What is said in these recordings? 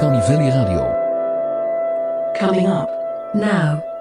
Radio. Coming up now.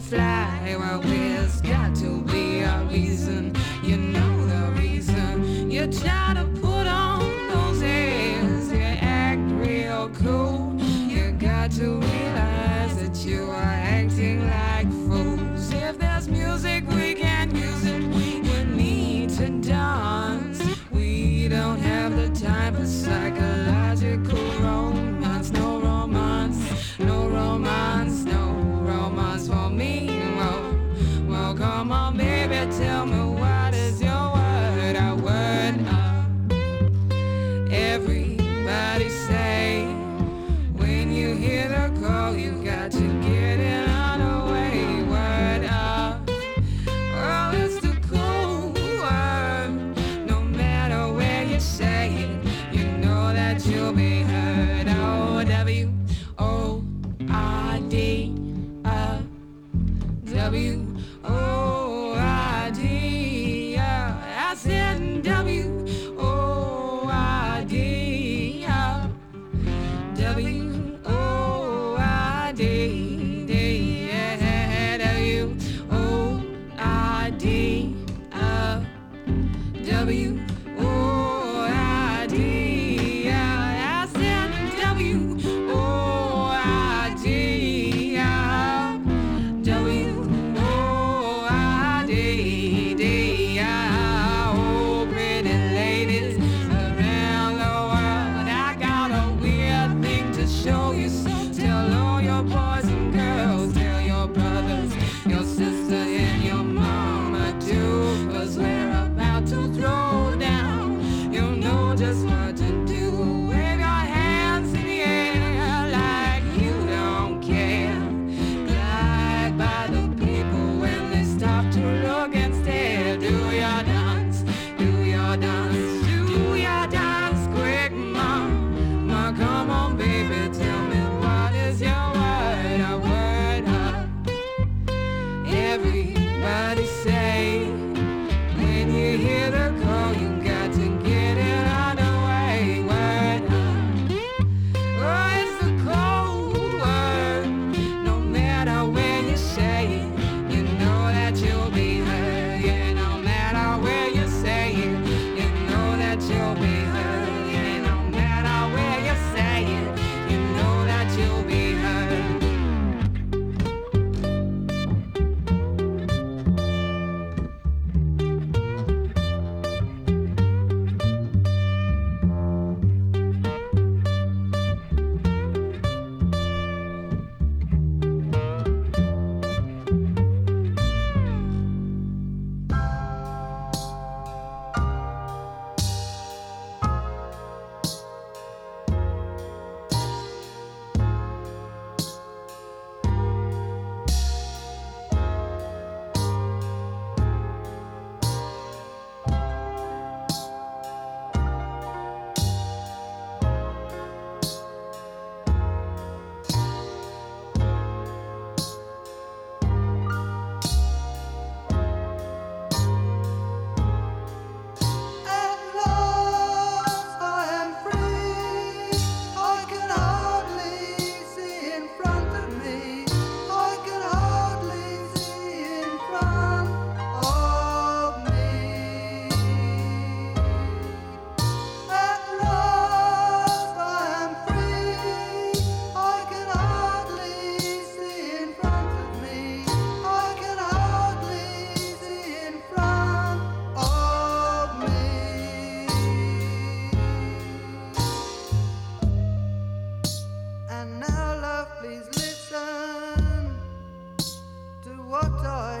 fly. Well, there's got to be a reason. You know the reason. You're trying to.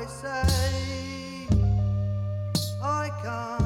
I say I can't.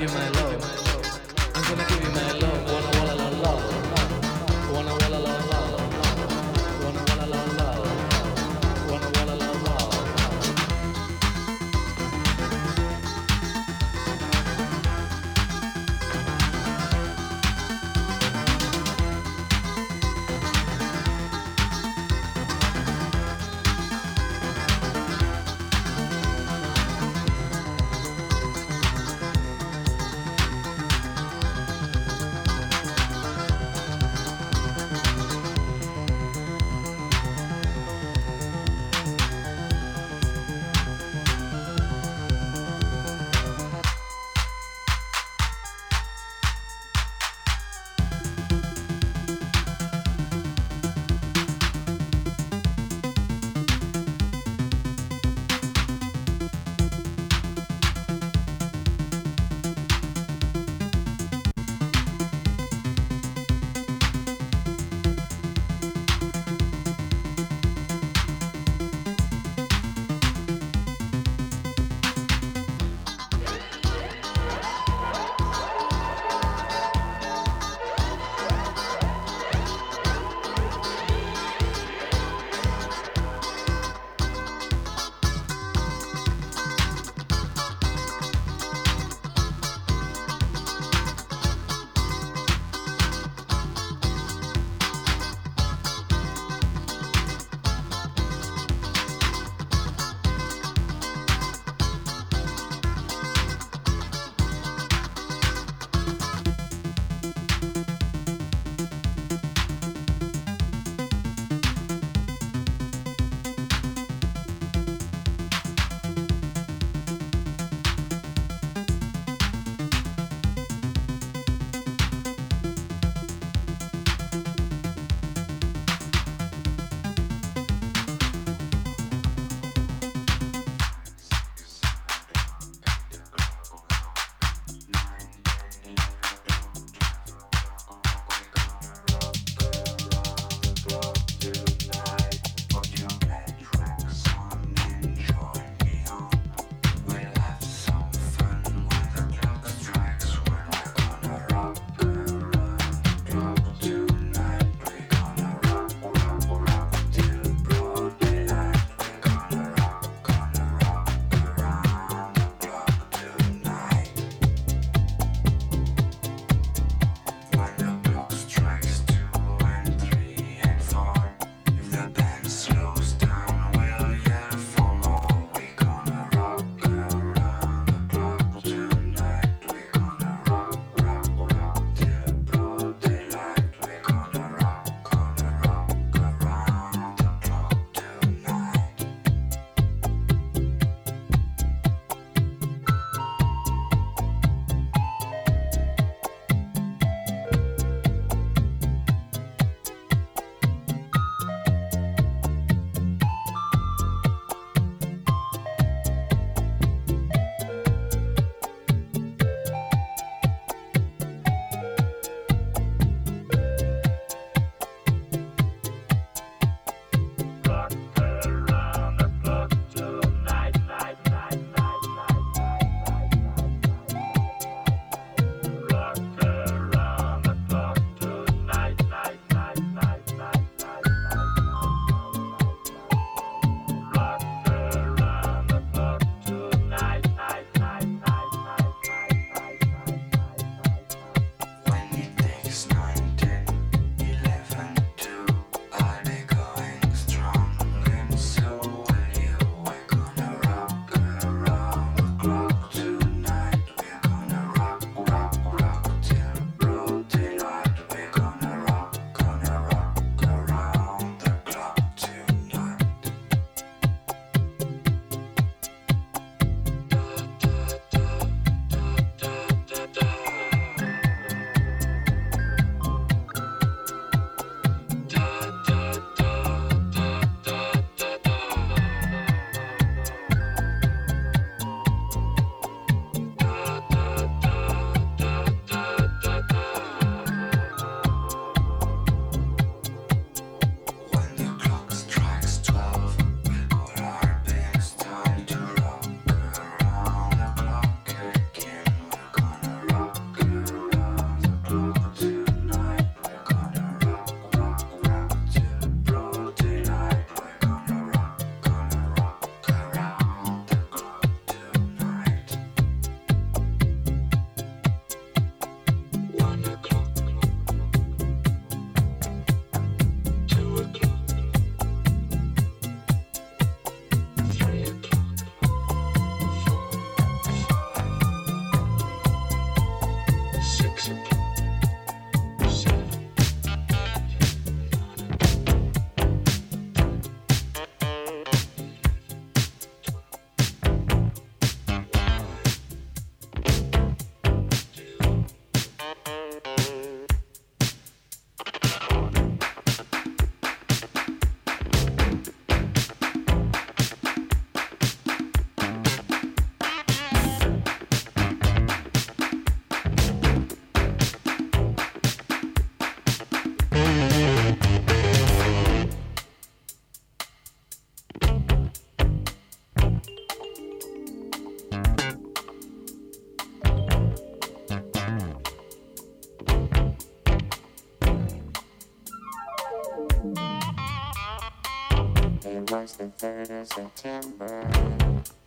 Give my love. The 3rd of September.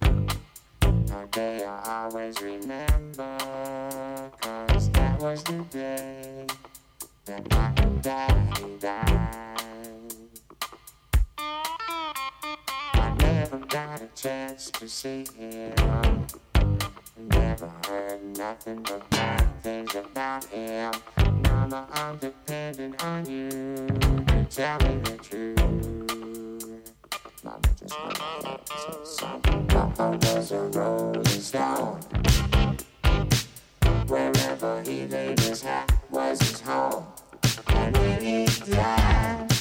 A day I always remember. Cause that was the day that died. I never got a chance to see him. Never heard nothing but bad things about him. Mama, I'm depending on you to tell me the truth. Wherever he laid his hat was his home. And when he died,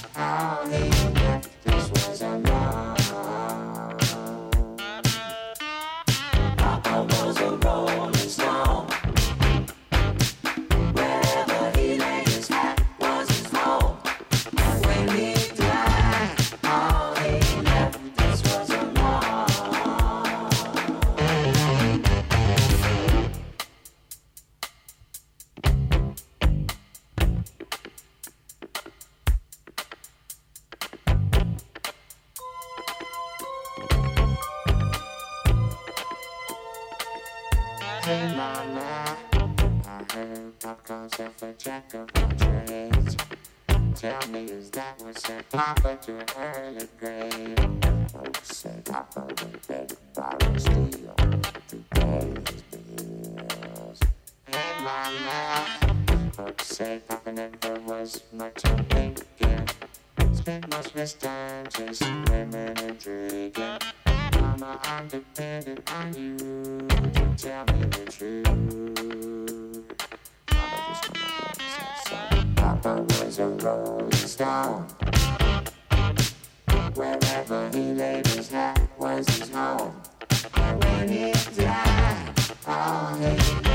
calls yourself a jack of all trades. Tell me, is that what sent Papa to an early grave? Folks say Papa went begging, borrowing, steal to pay his bills. Hey mama, folks say Papa never was much of thinking. Spent most of his time chasing women and drinking. Mama, I'm dependent on you to tell me the truth. Was a rolling stone. Wherever he laid his hat was his home. And when he died, all he